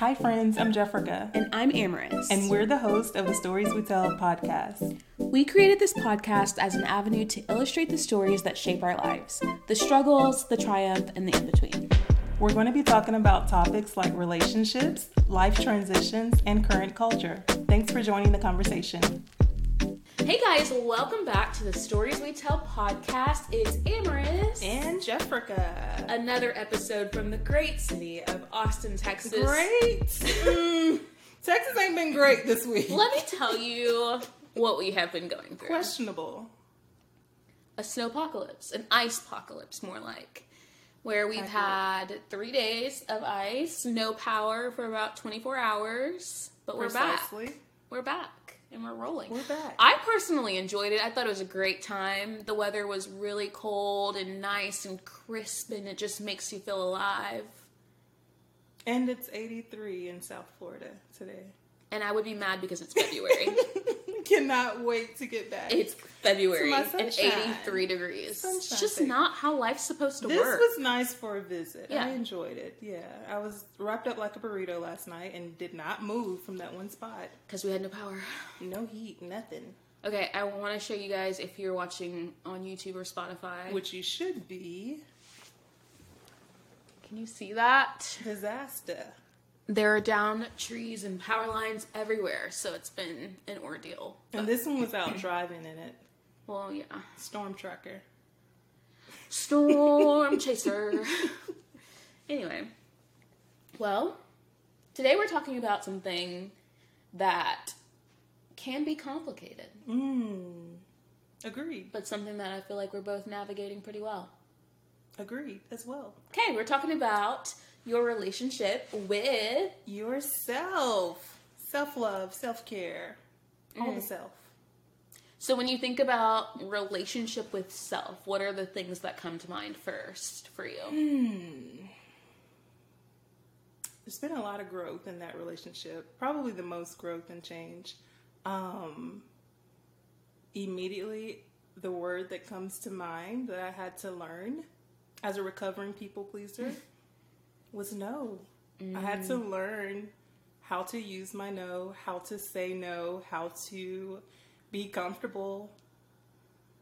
Hi, friends, I'm Jeffrica. And I'm Amaris. And we're the host of the Stories We Tell podcast. We created this podcast as an avenue to illustrate the stories that shape our lives the struggles, the triumph, and the in between. We're going to be talking about topics like relationships, life transitions, and current culture. Thanks for joining the conversation. Hey guys, welcome back to the Stories We Tell podcast. It's Amaris and Jeffrica. Another episode from the great city of Austin, Texas. Great. Mm, Texas ain't been great this week. Let me tell you what we have been going through. Questionable. A snowpocalypse, an ice apocalypse, more like, where we've had three days of ice, no power for about 24 hours, but we're back. We're back and we're rolling. We're back. I personally enjoyed it. I thought it was a great time. The weather was really cold and nice and crisp, and it just makes you feel alive. And it's 83 in South Florida today. And I would be mad because it's February. cannot wait to get back. It's February and 83 degrees. Sunshine it's just not how life's supposed to this work. This was nice for a visit. Yeah. I enjoyed it. Yeah. I was wrapped up like a burrito last night and did not move from that one spot. Because we had no power. No heat, nothing. Okay, I want to show you guys if you're watching on YouTube or Spotify. Which you should be. Can you see that? Disaster there are down trees and power lines everywhere, so it's been an ordeal. And this one was out driving in it. Well, yeah. Storm tracker. Storm chaser. anyway, well, today we're talking about something that can be complicated. Mm. Agreed. But something that I feel like we're both navigating pretty well. Agreed as well. Okay, we're talking about your relationship with yourself. Self love, self care, all mm. the self. So, when you think about relationship with self, what are the things that come to mind first for you? Hmm. There's been a lot of growth in that relationship, probably the most growth and change. Um, immediately, the word that comes to mind that I had to learn as a recovering people pleaser was no. Mm. I had to mm. learn how to use my no, how to say no, how to be comfortable,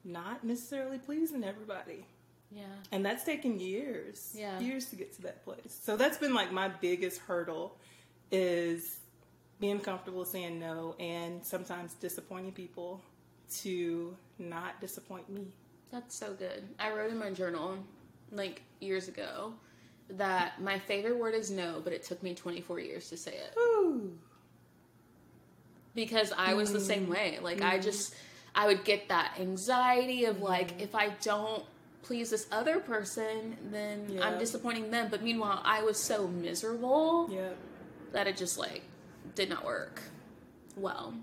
not necessarily pleasing everybody. Yeah. And that's taken years. Yeah. Years to get to that place. So that's been like my biggest hurdle is being comfortable saying no and sometimes disappointing people to not disappoint me. That's so good. I wrote in my journal like years ago that my favorite word is no, but it took me 24 years to say it. Ooh. Because I was mm. the same mm. way. Like, mm. I just, I would get that anxiety of like, mm. if I don't please this other person, then yeah. I'm disappointing them. But meanwhile, I was so miserable yeah. that it just like did not work well.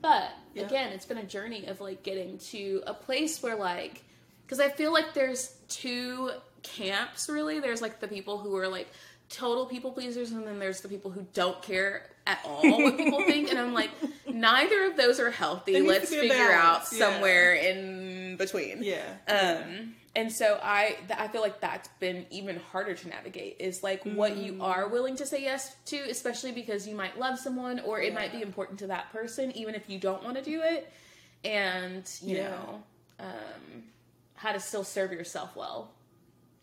But yeah. again, it's been a journey of like getting to a place where like, because I feel like there's two camps really. There's like the people who are like total people pleasers and then there's the people who don't care at all what people think and I'm like neither of those are healthy. Let's figure out somewhere yeah. in between. Yeah. Um and so I I feel like that's been even harder to navigate is like mm. what you mm. are willing to say yes to especially because you might love someone or it yeah. might be important to that person even if you don't want to do it and you yeah. know um how to still serve yourself well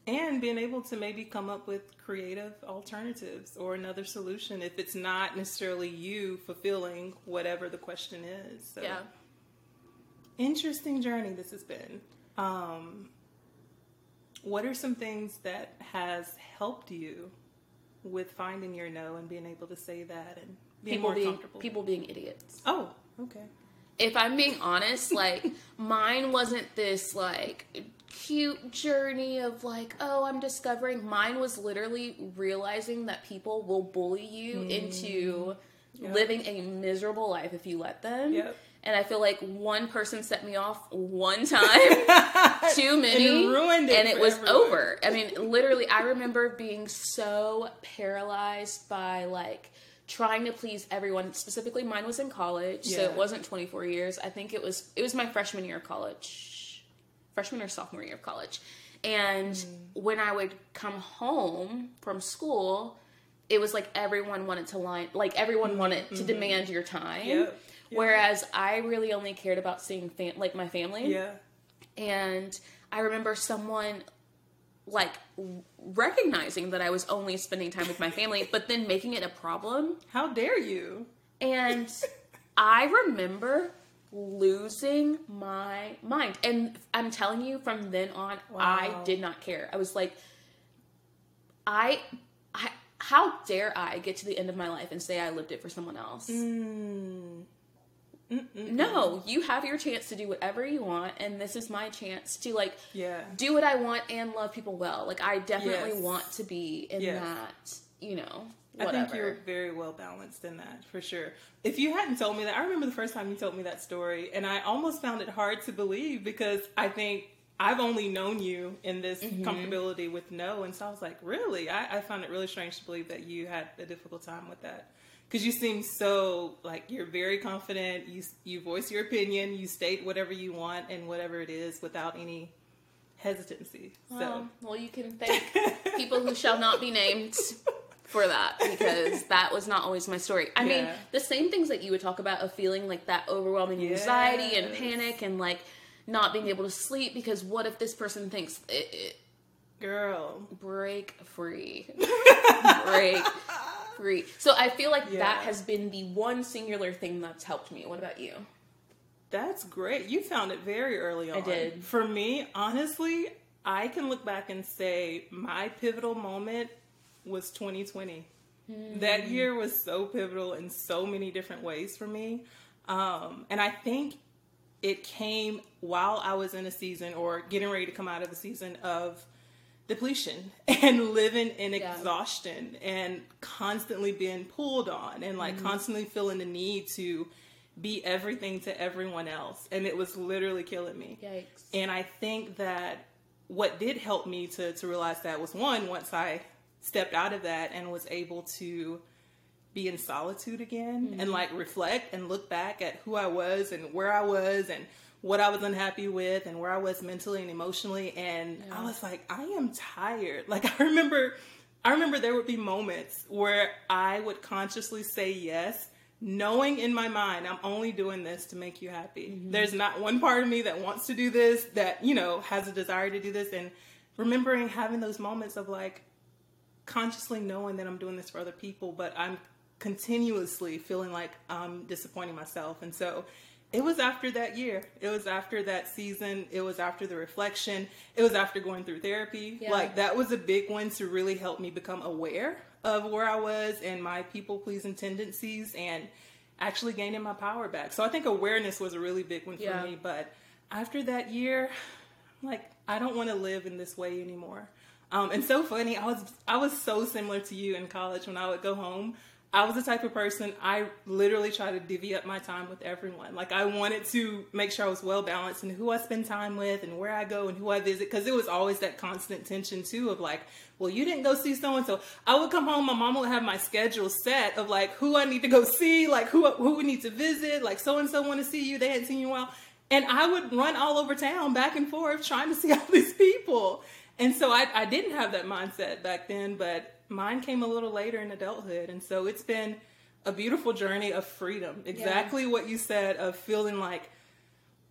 and being able to maybe come up with creative alternatives or another solution if it's not necessarily you fulfilling whatever the question is. So, yeah. Interesting journey this has been. Um, what are some things that has helped you with finding your no and being able to say that and being people more being, comfortable? People being idiots. Oh, okay. If I'm being honest, like mine wasn't this like cute journey of like, oh, I'm discovering. Mine was literally realizing that people will bully you mm. into yep. living a miserable life if you let them. Yep. And I feel like one person set me off one time, too many, and, ruined it and it was everyone. over. I mean, literally, I remember being so paralyzed by like trying to please everyone. Specifically, mine was in college, yeah. so it wasn't 24 years. I think it was it was my freshman year of college freshman or sophomore year of college. And mm. when I would come home from school, it was like everyone wanted to line, like everyone wanted to demand your time. Yep. Yeah. Whereas I really only cared about seeing fam- like my family. Yeah. And I remember someone like recognizing that I was only spending time with my family, but then making it a problem. How dare you? And I remember losing my mind. And I'm telling you, from then on, I did not care. I was like, I, I, how dare I get to the end of my life and say I lived it for someone else? Mm. No, you have your chance to do whatever you want, and this is my chance to like Yeah. do what I want and love people well. Like I definitely Yes. want to be in Yes. that, you know, I think you're very well balanced in that, for sure. If you hadn't told me that, I remember the first time you told me that story, and I almost found it hard to believe because I think I've only known you in this Mm-hmm. comfortability with no, and so I was like, really? I, I found it really strange to believe that you had a difficult time with that. Because you seem so like you're very confident. You you voice your opinion. You state whatever you want and whatever it is without any hesitancy. Well, well, you can thank people who shall not be named for that because that was not always my story. I mean, the same things that you would talk about of feeling like that overwhelming anxiety and panic and like not being able to sleep because what if this person thinks it, it, girl, break free break free so i feel like Yeah. that has been the one singular thing that's helped me what about you That's great. You found it very early on. i did. For me, honestly, I can look back and say my pivotal moment was 2020. That year was so pivotal in so many different ways for me. Um, and I think it came while I was in a season or getting ready to come out of a season of depletion and living in Yeah. exhaustion and constantly being pulled on and like constantly feeling the need to be everything to everyone else. And it was literally killing me. yikes And I think that what did help me to, to realize that was one, once I stepped out of that and was able to be in solitude again and mm-hmm. like reflect and look back at who I was and where I was and what I was unhappy with and where I was mentally and emotionally. And I was like, I am tired. Like I remember, I remember there would be moments where I would consciously say yes, knowing in my mind I'm only doing this to make you happy. Mm-hmm. There's not one part of me that wants to do this, that, you know, has a desire to do this. And remembering having those moments of like consciously knowing that I'm doing this for other people, but I'm continuously feeling like I'm disappointing myself. And so it was after that year. It was after that season. It was after the reflection. It was after going through therapy. Yeah. Like that was a big one to really help me become aware of where I was and my people pleasing tendencies and actually gaining my power back. So I think awareness was a really big one for Yeah. me. But after that year, like I don't want to live in this way anymore. Um, and so funny, I was I was so similar to you in college when I would go home. I was the type of person I literally try to divvy up my time with everyone. Like I wanted to make sure I was well balanced in who I spend time with and where I go and who I visit because it was always that constant tension too of like, well, you didn't go see so and so. I would come home, my mom would have my schedule set of like who I need to go see, like who who we need to visit, like so and so want to see you. They hadn't seen you in a while, and I would run all over town back and forth trying to see all these people. And so I, I didn't have that mindset back then, but mine came a little later in adulthood. And so it's been a beautiful journey of freedom. Exactly what you said of feeling like,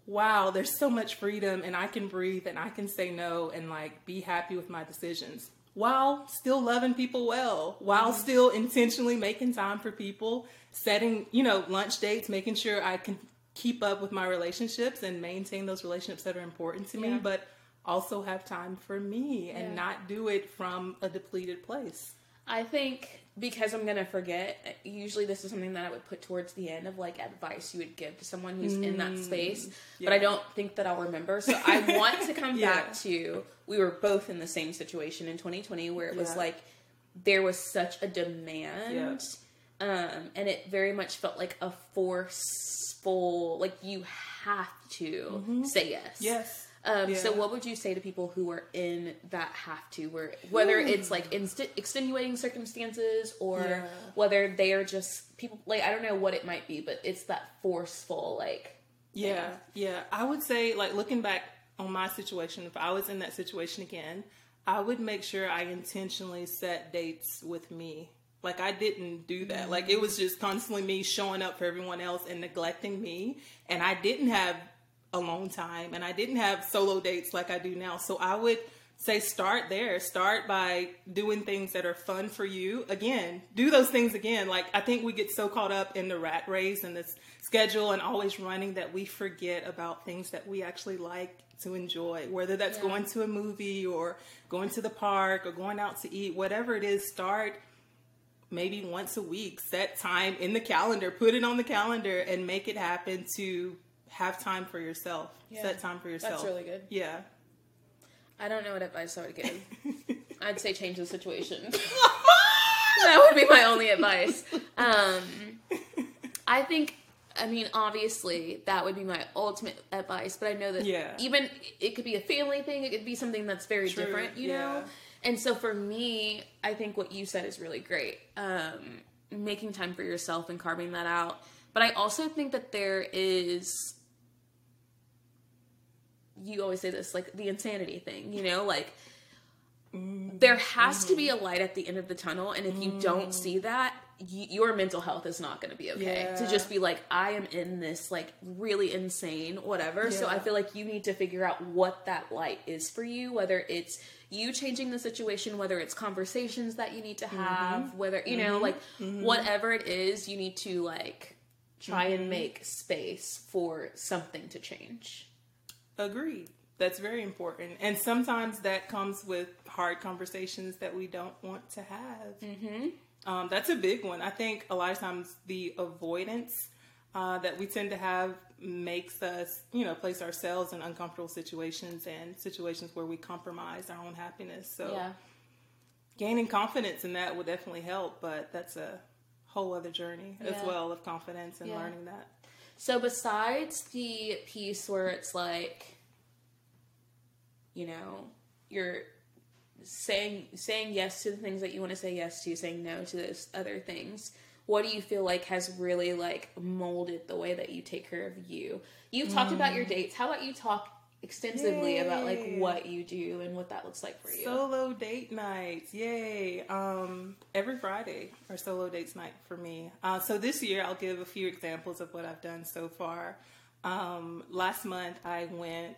wow, there's so much freedom and I can breathe and I can say no and like be happy with my decisions while still loving people well, while mm-hmm. still intentionally making time for people, setting, you know, lunch dates, making sure I can keep up with my relationships and maintain those relationships that are important to me, but also have time for me and Yeah. not do it from a depleted place. I think because I'm gonna forget, usually this is something that I would put towards the end of like advice you would give to someone who's in that space. But I don't think that I'll remember. So I want to come Yeah. back to we were both in the same situation in 2020 where it was Yeah. like there was such a demand. Um, and it very much felt like a forceful like you have to say yes. Yes. Um, So, what would you say to people who are in that have to, where whether it's like inst- extenuating circumstances or Yeah. whether they are just people like I don't know what it might be, but it's that forceful like Yeah, yeah. I would say, like, looking back on my situation, if I was in that situation again, I would make sure I intentionally set dates with me Like I didn't do that. Like it was just constantly me showing up for everyone else and neglecting me. And I didn't have alone time and I didn't have solo dates like I do now. So I would say start there. Start by doing things that are fun for you. Again, do those things again. Like I think we get so caught up in the rat race and this schedule and always running that we forget about things that we actually like to enjoy. Whether that's Yeah. going to a movie or going to the park or going out to eat, whatever it is, start maybe once a week. Set time in the calendar, put it on the calendar and make it happen to have time for yourself. Yeah. Set time for yourself. That's really good. Yeah. I don't know what advice I would give. I'd say change the situation. that would be my only advice. Um, I think, I mean, obviously, that would be my ultimate advice, but I know that Yeah. even it could be a family thing, it could be something that's very True, different, you yeah. know? And so for me, I think what you said is really great. Um, making time for yourself and carving that out. But I also think that there is you always say this like the insanity thing you know like there has to be a light at the end of the tunnel and if you don't mm. see that y- your mental health is not going to be okay. To just be like i am in this like really insane whatever. So i feel like you need to figure out what that light is for you whether it's you changing the situation whether it's conversations that you need to mm-hmm. have whether you know mm-hmm. like mm-hmm. whatever it is you need to like try and make space for something to change Agreed. That's very important. And sometimes that comes with hard conversations that we don't want to have. Mm-hmm. Um, that's a big one. I think a lot of times the avoidance uh, that we tend to have makes us, you know, place ourselves in uncomfortable situations and situations where we compromise our own happiness. So yeah gaining confidence in that will definitely help, but that's a whole other journey as well of confidence and Yeah. learning that. So besides the piece where it's like, you know, you're saying saying yes to the things that you want to say yes to, saying no to those other things. What do you feel like has really like molded the way that you take care of you? You've talked about your mm. dates. How about you talk extensively about like what you do and what that looks like for you? Solo date nights, yay! Um, every Friday are solo dates night for me. Uh, so this year, I'll give a few examples of what I've done so far. Um, last month, I went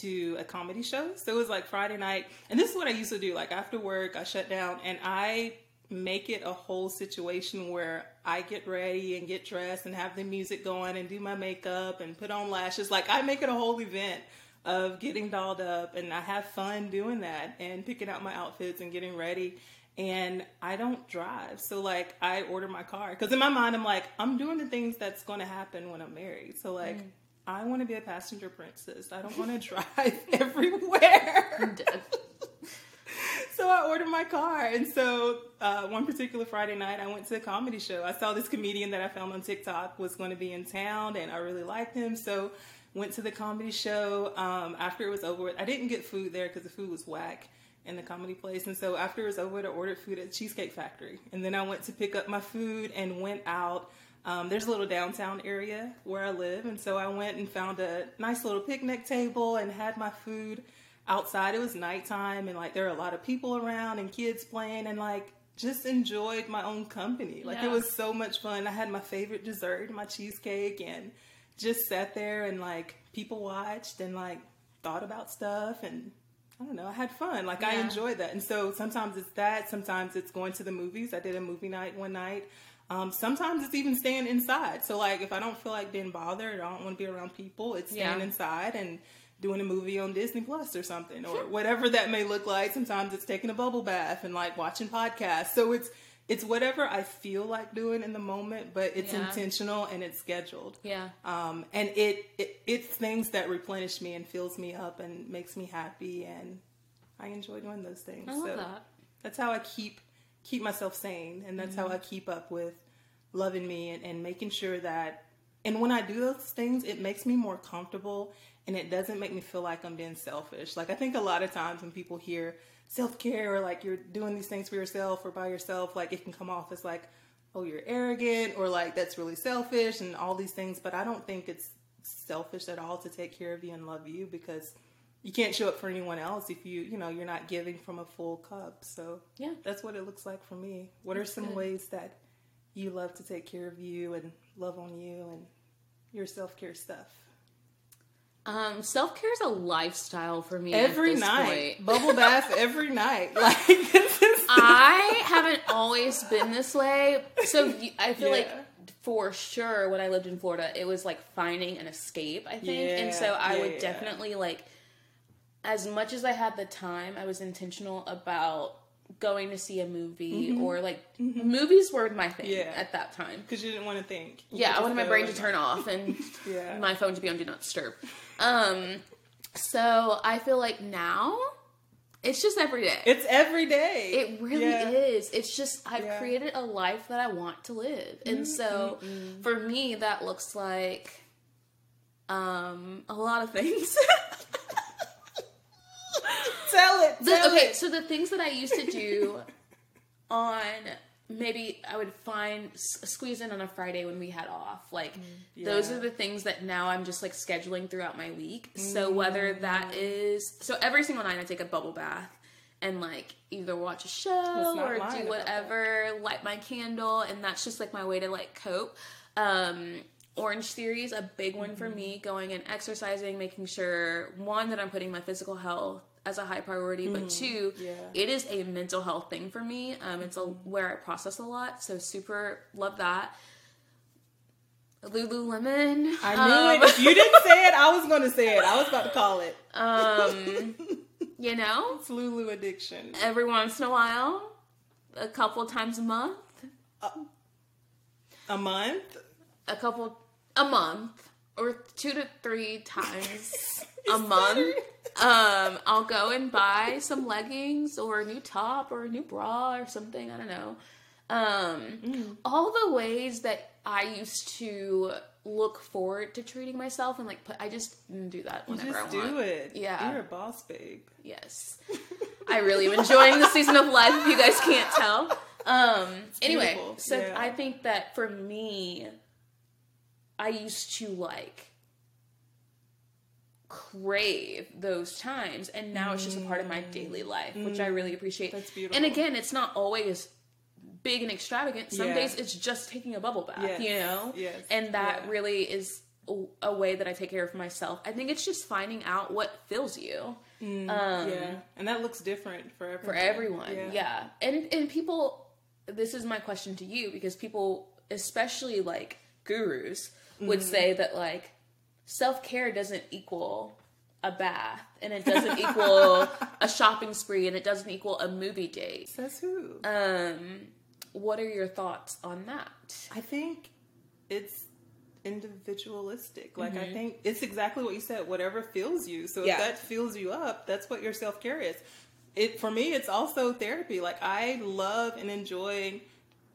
to a comedy show. So it was like Friday night, and this is what I used to do. Like after work, I shut down and I make it a whole situation where I get ready and get dressed and have the music going and do my makeup and put on lashes. Like I make it a whole event of getting dolled up and I have fun doing that and picking out my outfits and getting ready. And I don't drive. So like I order my car cuz in my mind I'm like I'm doing the things that's going to happen when I'm married. So like I want to be a passenger princess. I don't want to drive everywhere. so I ordered my car. And so uh, one particular Friday night, I went to a comedy show. I saw this comedian that I found on TikTok was going to be in town, and I really liked him. So went to the comedy show. Um, after it was over, I didn't get food there because the food was whack in the comedy place. And so after it was over, I ordered food at Cheesecake Factory. And then I went to pick up my food and went out. Um, there's a little downtown area where I live, and so I went and found a nice little picnic table and had my food outside. It was nighttime, and like there were a lot of people around and kids playing, and like just enjoyed my own company. Like Yeah. it was so much fun. I had my favorite dessert, my cheesecake, and just sat there and like people watched and like thought about stuff and I don't know, I had fun. Like I Yeah. enjoyed that. And so sometimes it's that, sometimes it's going to the movies. I did a movie night one night. Um, sometimes it's even staying inside. So like if I don't feel like being bothered or I don't want to be around people, it's staying Yeah. inside and doing a movie on Disney Plus or something or whatever that may look like. Sometimes it's taking a bubble bath and like watching podcasts. So it's it's whatever I feel like doing in the moment, but it's Yeah. intentional and it's scheduled. yeah. Um, and it, it it's things that replenish me and fills me up and makes me happy and I enjoy doing those things. I love so that. that's how I keep keep myself sane and that's how I keep up with loving me and, and making sure that and when I do those things it makes me more comfortable and it doesn't make me feel like I'm being selfish. Like I think a lot of times when people hear self care or like you're doing these things for yourself or by yourself, like it can come off as like, oh, you're arrogant or like that's really selfish and all these things. But I don't think it's selfish at all to take care of you and love you because you can't show up for anyone else if you you know you're not giving from a full cup. So Yeah. that's what it looks like for me. What are some good. ways that you love to take care of you and love on you and your self care stuff? Um, self care is a lifestyle for me. Every this night, point. bubble bath every night. Like I haven't always been this way. So I feel like for sure when I lived in Florida, it was like finding an escape, I think. and so I yeah, would yeah. definitely like as much as I had the time, I was intentional about going to see a movie or like movies were my thing Mm-hmm. Yeah. at that time. because you didn't want to think. You Yeah, I wanted my brain to turn off and Yeah. my phone to be on do not disturb. Um so I feel like now it's just every day. It's every day. It really Yeah. is. It's just I've Yeah. created a life that I want to live. And so for me that looks like um a lot of things. Tell it. The- okay, it. so the things that I used to do on maybe I would find squeeze in on a Friday when we had off. Like mm, those are the things that now I'm just like scheduling throughout my week. So mm. whether that is so every single night I take a bubble bath and like either watch a show or do whatever, light my candle, and that's just like my way to like cope. Um Orangetheory is a big one for mm-hmm. me, going and exercising, making sure one that I'm putting my physical health as a high priority, but two, Yeah. it is a mental health thing for me. Um, it's a where I process a lot, so super love that. Lululemon. I knew um, it. If you didn't say it, I was going to say it. I was about to call it. Um, you know, It's Lulu addiction. every once in a while, a couple times a month, A month. a couple a month, or two to three times a month. Um, I'll go and buy some leggings or a new top or a new bra or something. I don't know. Um, all the ways that I used to look forward to treating myself and like put, I just do that You whenever just I do want. it. Yeah. You're a boss, babe. Yes. I really am enjoying the season of life if you guys can't tell. Um anyway, beautiful. so Yeah. I think that for me I used to like crave those times and now it's just a part of my daily life, which I really appreciate. Mm. That's beautiful. And again, it's not always big and extravagant. Some Yeah. days it's just taking a bubble bath, Yes. you know? Yes. And that Yeah. really is a- a way that I take care of myself. I think it's just finding out what fills you. um, yeah. And that looks different for everyone. for everyone. Yeah. And and people this is my question to you because people especially like gurus would Mm-hmm. say that like self-care doesn't equal a bath and it doesn't equal a shopping spree and it doesn't equal a movie date. Says who? Um what are your thoughts on that? I think it's individualistic. Like Mm-hmm. I think it's exactly what you said. Whatever fills you. So Yeah. if that fills you up, that's what your self care is. It for me, it's also therapy. Like I love and enjoy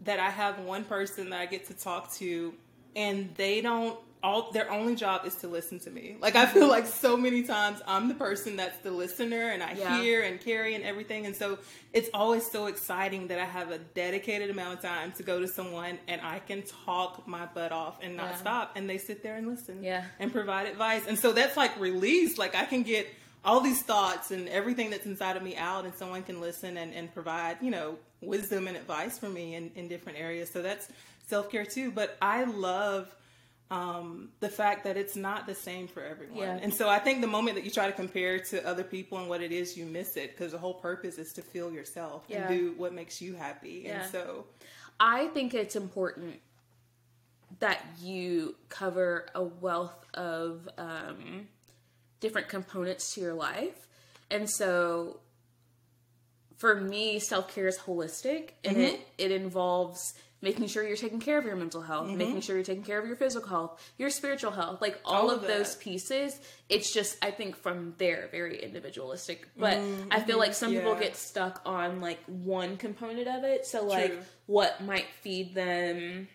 that I have one person that I get to talk to, and they don't. All their only job is to listen to me. Like I feel like so many times I'm the person that's the listener, and I Yeah. hear and carry and everything. And so it's always so exciting that I have a dedicated amount of time to go to someone and I can talk my butt off and not Yeah. stop. And they sit there and listen Yeah. and provide advice. And so that's like release. Like I can get all these thoughts and everything that's inside of me out and someone can listen and, and provide, you know, wisdom and advice for me in, in different areas. So that's self care too. But I love um, the fact that it's not the same for everyone. Yeah. And so I think the moment that you try to compare to other people and what it is, you miss it because the whole purpose is to feel yourself Yeah. and do what makes you happy. Yeah. And so, I think it's important that you cover a wealth of um, different components to your life. And so for me, self care is holistic and mm-hmm. it, it involves making sure you're taking care of your mental health, mm-hmm. making sure you're taking care of your physical health, your spiritual health, like all, All of, of those pieces. It's just, I think, from there, very individualistic. But mm-hmm. I feel like some people get stuck on like one component of it. So, like, True. what might feed them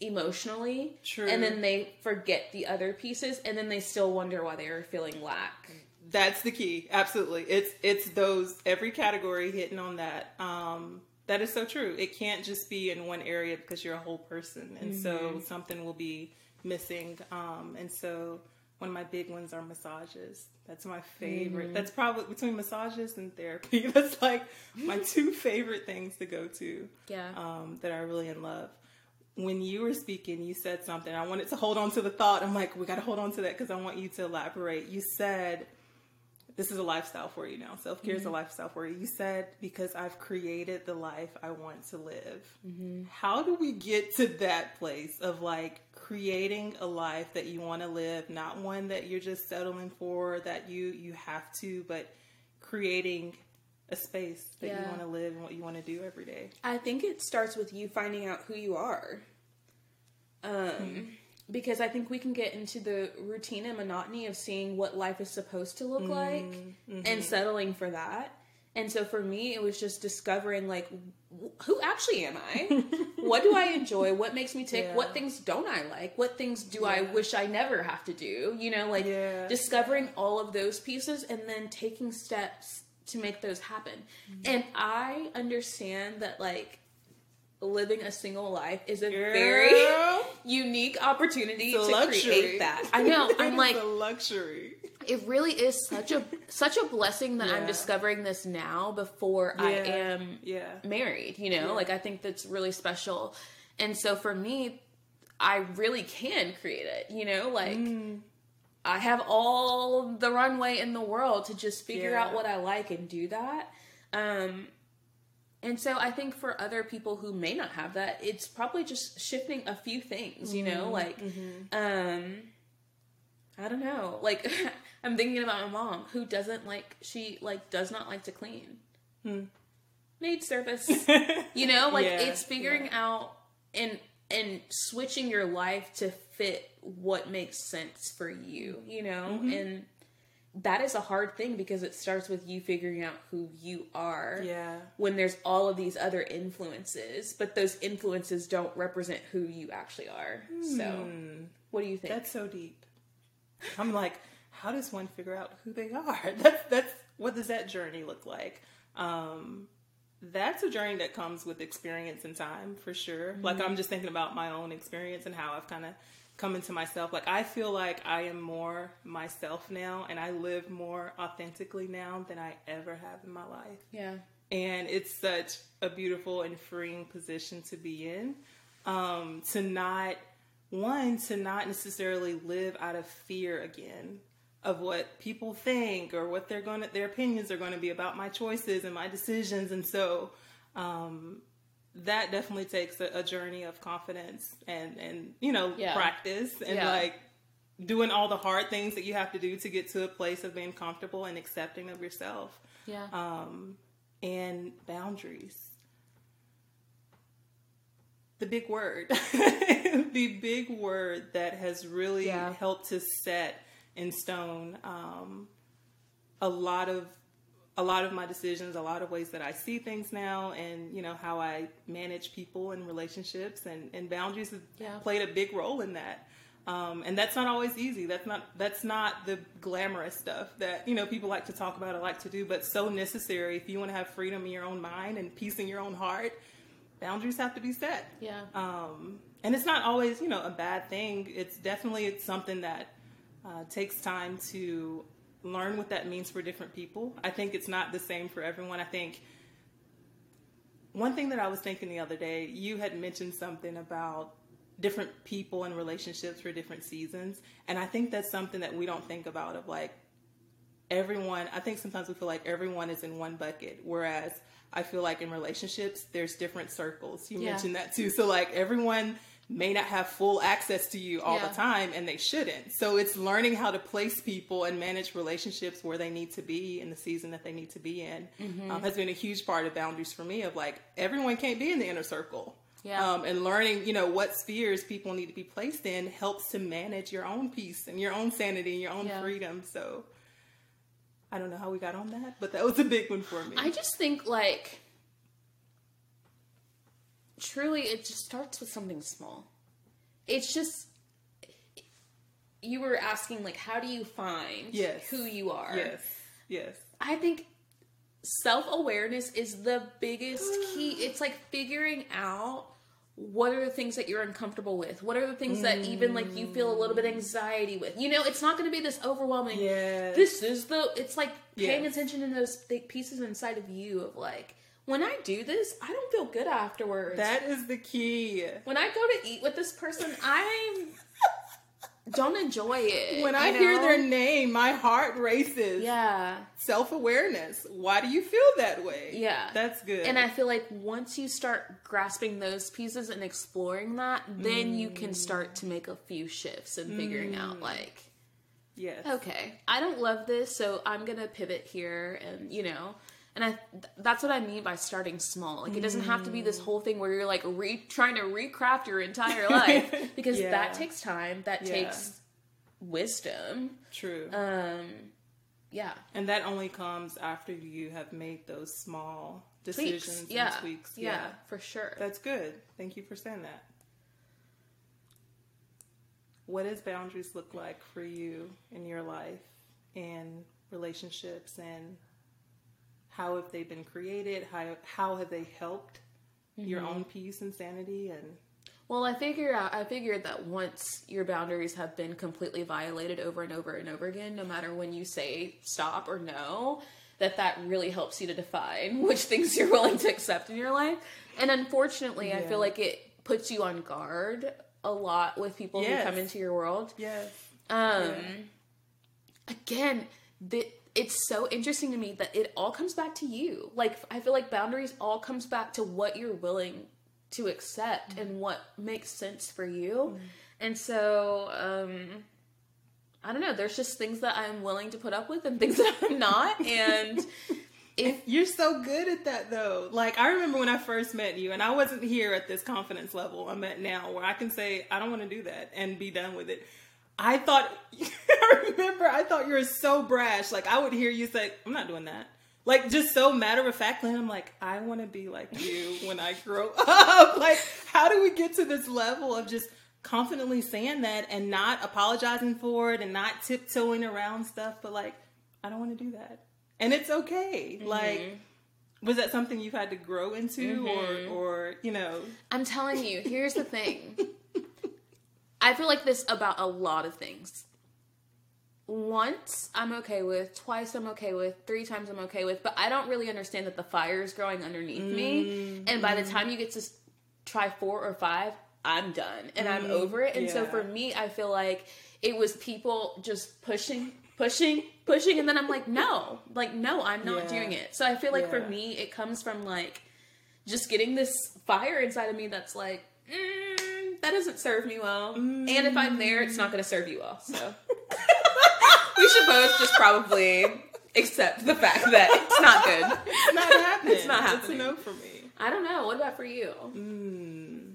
emotionally. True. And then they forget the other pieces and then they still wonder why they are feeling lack. That's the key. Absolutely. It's it's those every category hitting on that. Um that is so true. It can't just be in one area because you're a whole person. And so something will be missing. Um and so one of my big ones are massages. That's my favorite. Mm-hmm. That's probably between massages and therapy. That's like my two favorite things to go to. Yeah. Um, that I really in love. When you were speaking, you said something. I wanted to hold on to the thought. I'm like, we got to hold on to that because I want you to elaborate. You said this is a lifestyle for you now. Self care mm-hmm. is a mm-hmm. lifestyle for you. You said, because I've created the life I want to live. Mm-hmm. How do we get to that place of like creating a life that you want to live, not one that you're just settling for, that you, you have to, but creating a space that yeah. you want to live and what you want to do every day? I think it starts with you finding out who you are. Um, mm-hmm because I think we can get into the routine and monotony of seeing what life is supposed to look mm-hmm. like mm-hmm. and settling for that. And so for me, it was just discovering like, who actually am I? what do I enjoy? What makes me tick? Yeah. What things don't I like? What things do yeah. I wish I never have to do? You know, like yeah. discovering all of those pieces and then taking steps to make those happen. Mm-hmm. And I understand that like living a single life is a Girl. very unique opportunity to luxury. create that. I know. I'm like a luxury. It really is such a such a blessing that yeah. I'm discovering this now before yeah. I am yeah. married, you know? Yeah. Like I think that's really special. And so for me, I really can create it, you know? Like mm. I have all the runway in the world to just figure out what I like and do that. Um and so I think for other people who may not have that, it's probably just shifting a few things, you know, mm-hmm. like mm-hmm. um I don't know. Like I'm thinking about my mom who doesn't like she like does not like to clean. Hmm. Maid service. you know, like yeah, it's figuring yeah. out and and switching your life to fit what makes sense for you, you know? Mm-hmm. And that is a hard thing because it starts with you figuring out who you are. Yeah. When there's all of these other influences, but those influences don't represent who you actually are. So, hmm. what do you think? That's so deep. I'm like, how does one figure out who they are? That's that's what does that journey look like? Um, that's a journey that comes with experience and time for sure. Mm-hmm. Like I'm just thinking about my own experience and how I've kind of come into myself. Like I feel like I am more myself now and I live more authentically now than I ever have in my life. Yeah. And it's such a beautiful and freeing position to be in. Um, to not one, to not necessarily live out of fear again of what people think or what they're going to their opinions are going to be about my choices and my decisions. And so um, that definitely takes a, a, journey of confidence and and you know yeah. practice and yeah. like doing all the hard things that you have to do to get to a place of being comfortable and accepting of yourself. Yeah. Um, and boundaries. The big word, the big word that has really yeah. helped to set in stone um, a lot of a lot of my decisions, a lot of ways that I see things now, and you know how I manage people and relationships, and, and boundaries have yeah. played a big role in that. Um, and that's not always easy. That's not that's not the glamorous stuff that you know people like to talk about or like to do, but so necessary if you want to have freedom in your own mind and peace in your own heart. Boundaries have to be set. Yeah. Um, and it's not always you know a bad thing. It's definitely it's something that uh, takes time to learn what that means for different people. I think it's not the same for everyone. I think one thing that I was thinking the other day, you had mentioned something about different people and relationships for different seasons. And I think that's something that we don't think about of like everyone, I think sometimes we feel like everyone is in one bucket, whereas I feel like in relationships, there's different circles. You yeah. mentioned that too. So like everyone may not have full access to you all yeah. the time and they shouldn't. So it's learning how to place people and manage relationships where they need to be in the season that they need to be in mm-hmm. um, has been a huge part of boundaries for me of like everyone can't be in the inner circle. Yeah. Um, and learning, you know, what spheres people need to be placed in helps to manage your own peace and your own sanity and your own yeah. freedom. So I don't know how we got on that, but that was a big one for me. I just think like truly it just starts with something small. It's just you were asking like how do you find yes. who you are? Yes. Yes. I think self-awareness is the biggest key. It's like figuring out what are the things that you're uncomfortable with? What are the things that even like you feel a little bit mm. anxiety with? You know, it's not going to be this overwhelming. Yes. This is the. It's like paying Yes. attention to those big pieces inside of you of like when I do this, I don't feel good afterwards. That is the key. when I go to eat with this person, I don't enjoy it. When I you hear their name, my heart races. yeah. Self awareness. Why do you feel that way? Yeah. That's good. And I feel like once you start grasping those pieces and exploring that, then you can start to make a few shifts and figuring Mm. out like, yes. okay, I don't love this, so I'm gonna pivot here, and you know. And I, th- that's what I mean by starting small. Like it doesn't have to be this whole thing where you're like re- trying to recraft your entire life because Yeah. that takes time. That Yeah. takes wisdom. True. Um, yeah, and that only comes after you have made those small decisions tweaks. and Yeah, tweaks. yeah, for sure. That's good. Thank you for saying that. What does boundaries look like for you in your life and relationships and how have they been created? How how have they helped your Mm-hmm. own peace and sanity and Well, I figure out. I figured that once your boundaries have been completely violated over and over and over again, no matter when you say stop or no, that that really helps you to define which things you're willing to accept in your life. And unfortunately, I feel like it puts you on guard a lot with people Yes. who come into your world. yes. Um, Yeah. again, the, it's so interesting to me that it all comes back to you. Like I feel like boundaries all comes back to what you're willing to accept and what makes sense for you. And so, um, I don't know. There's just things that I'm willing to put up with and things that I'm not. And if You're so good at that though. Like I remember when I first met you and I wasn't here at this confidence level I'm at now where I can say I don't want to do that and be done with it. I thought I remember I thought you were so brash. Like I would hear you say, I'm not doing that. Like just so matter of factly, I'm like, I want to be like you when I grow up. Like, how do we get to this level of just confidently saying that and not apologizing for it and not tiptoeing around stuff, but like, I don't want to do that, and it's okay. Mm-hmm. Like, was that something you've had to grow into, or mm-hmm. or you know? I'm telling you, here's the thing. I feel like this about a lot of things. Once I'm okay with, twice I'm okay with, three times I'm okay with, but I don't really understand that the fire is growing underneath me. And by the time you get to try four or five, I'm done and I'm over it. And so for me, I feel like it was people just pushing, pushing, pushing, and then I'm like, no, like, no, I'm not Yeah. doing it. So I feel like for me, it comes from like, just getting this fire inside of me that's like, mm, that doesn't serve me well. And if I'm there, it's not going to serve you well. So we should both just probably accept the fact that it's not good. It's not happening. It's not It's happening. a no for me. I don't know. What about for you? Mm.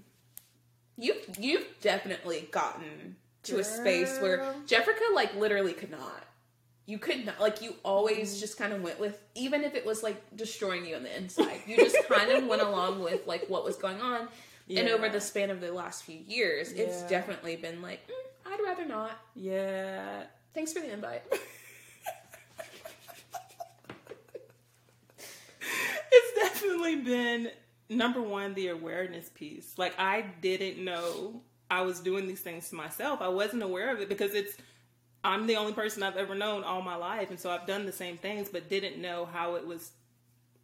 You you've definitely gotten to a space where Girl. Jeffrica like literally could not. You could not like you always just kind of went with even if it was like destroying you on the inside. You just kind of went along with like what was going on. And over the span of the last few years, it's definitely been like mm, I'd rather not. Yeah. Thanks for the invite. it's definitely been number one the awareness piece like i didn't know i was doing these things to myself i wasn't aware of it because it's i'm the only person i've ever known all my life and so i've done the same things but didn't know how it was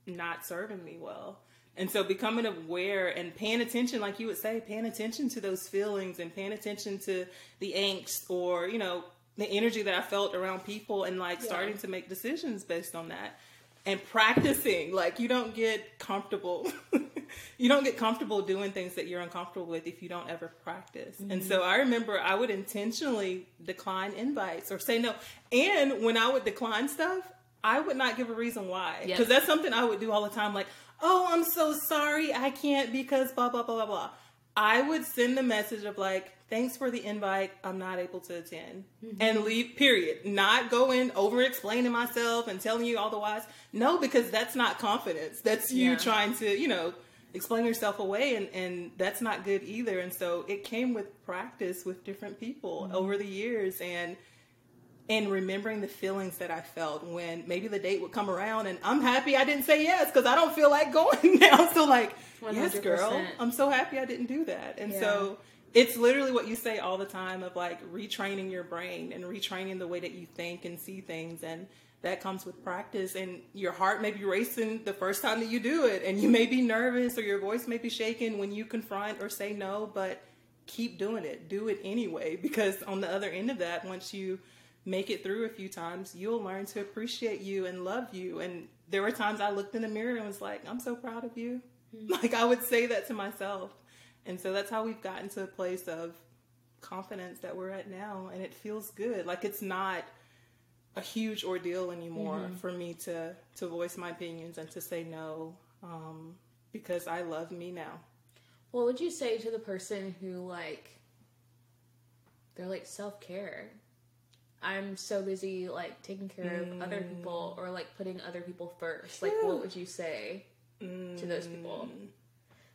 not serving me well and so becoming aware and paying attention like you would say paying attention to those feelings and paying attention to the angst or you know the energy that i felt around people and like starting to make decisions based on that. And practicing like you don't get comfortable you don't get comfortable doing things that you're uncomfortable with if you don't ever practice. And so mm-hmm. i remember i would intentionally decline invites or say no. And when i would decline stuff i would not give a reason why. Yep. because that's something i would do all the time like oh i'm so sorry i can't because blah blah blah blah blah. I would send the message of like thanks for the invite i'm not able to attend. Mm-hmm. And leave period. Not going over explaining myself and telling you all the whys. No because that's not confidence. That's you Yeah. trying to you know explain yourself away and, and that's not good either. And so it came with practice with different people mm-hmm. over the years. And and remembering the feelings that I felt when maybe the date would come around and I'm happy I didn't say yes because I don't feel like going now. So like, 100%. yes, girl, I'm so happy I didn't do that. And yeah. so it's literally what you say all the time of like retraining your brain and retraining the way that you think and see things and that comes with practice and your heart may be racing the first time that you do it and you may be nervous or your voice may be shaking when you confront or say no but keep doing it do it anyway because on the other end of that once you make it through a few times, you'll learn to appreciate you and love you. And there were times I looked in the mirror and was like, I'm so proud of you. Mm-hmm. Like I would say that to myself. And so that's how we've gotten to a place of confidence that we're at now. And it feels good. Like it's not a huge ordeal anymore mm-hmm. for me to, to voice my opinions and to say no um, because I love me now. What would you say to the person who, like, they're like self care? I'm so busy like taking care of other people mm. or like putting other people first. Like, what would you say mm. to those people?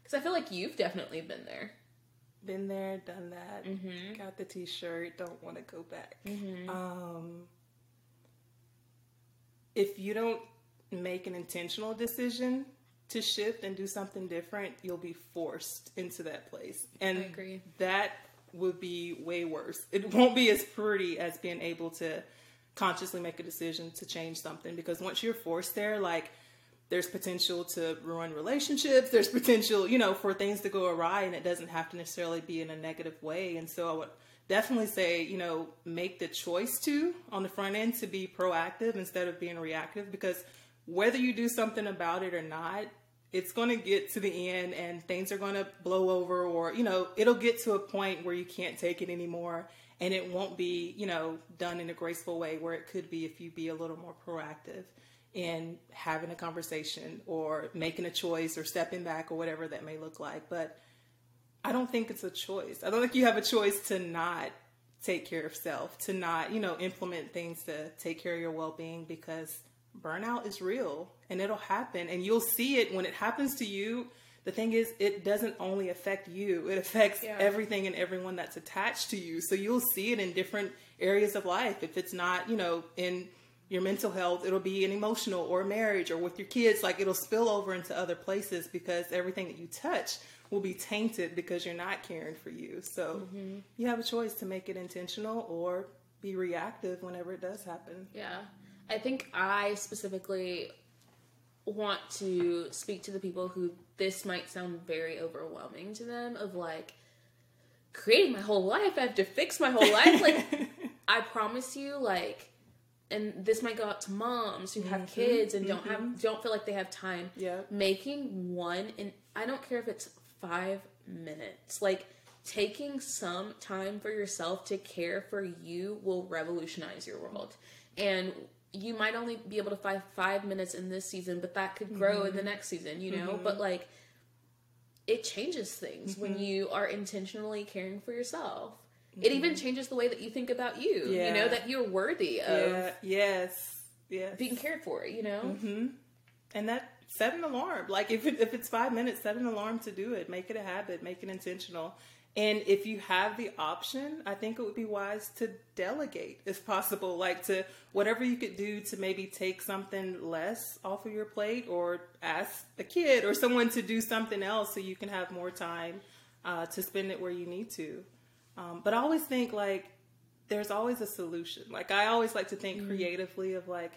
Because mm. I feel like you've definitely been there. Been there, done that. Mm-hmm. Got the T-shirt. Don't want to go back. Mm-hmm. Um, if you don't make an intentional decision to shift and do something different, you'll be forced into that place. And I agree. That would be way worse. It won't be as pretty as being able to consciously make a decision to change something because once you're forced there, like there's potential to ruin relationships, there's potential, you know, for things to go awry and it doesn't have to necessarily be in a negative way. And so I would definitely say, you know, make the choice to on the front end to be proactive instead of being reactive because whether you do something about it or not, it's going to get to the end and things are going to blow over or you know it'll get to a point where you can't take it anymore and it won't be you know done in a graceful way where it could be if you be a little more proactive in having a conversation or making a choice or stepping back or whatever that may look like. But i don't think it's a choice. I don't think you have a choice to not take care of self to not you know implement things to take care of your well-being because burnout is real and it'll happen and you'll see it when it happens to you. The thing is it doesn't only affect you it affects yeah. everything and everyone that's attached to you. So you'll see it in different areas of life. If it's not you know in your mental health it'll be in emotional or marriage or with your kids. Like it'll spill over into other places because everything that you touch will be tainted because you're not caring for you. So mm-hmm. you have a choice to make it intentional or be reactive whenever it does happen. Yeah I think I specifically want to speak to the people who this might sound very overwhelming to them of like creating my whole life. I have to fix my whole life. Like I promise you, like and this might go out to moms who have mm-hmm, kids and don't mm-hmm. have don't feel like they have time. Yeah. Making one and I don't care if it's five minutes. Like taking some time for yourself to care for you will revolutionize your world. And you might only be able to find five minutes in this season, but that could grow mm-hmm. in the mm-hmm. next season, you know? Mm-hmm. But like, it changes things mm-hmm. when you are intentionally caring for yourself. It even mm-hmm. changes the way that you think about you, yeah. you know, that you're worthy of. Yeah. Yes. Yes. Being cared for, you know? Mm-hmm. And that, set an alarm. Like, if, it, if it's five minutes, set an alarm to do it. Make it a habit, make it intentional. And if you have the option, I think it would be wise to delegate if possible, like to whatever you could do to maybe take something less off of your plate or ask a kid or someone to do something else so you can have more time uh, to spend it where you need to. Um, but I always think like there's always a solution. Like I always like to think mm-hmm. creatively of like,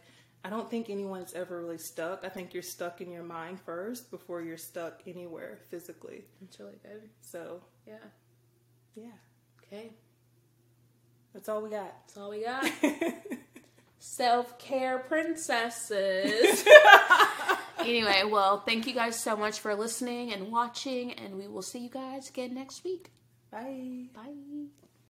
I don't think anyone's ever really stuck. I think you're stuck in your mind first before you're stuck anywhere physically. That's really good. So, yeah. Yeah. Okay. That's all we got. That's all we got. Self care princesses. anyway, well, thank you guys so much for listening and watching, and we will see you guys again next week. Bye. Bye.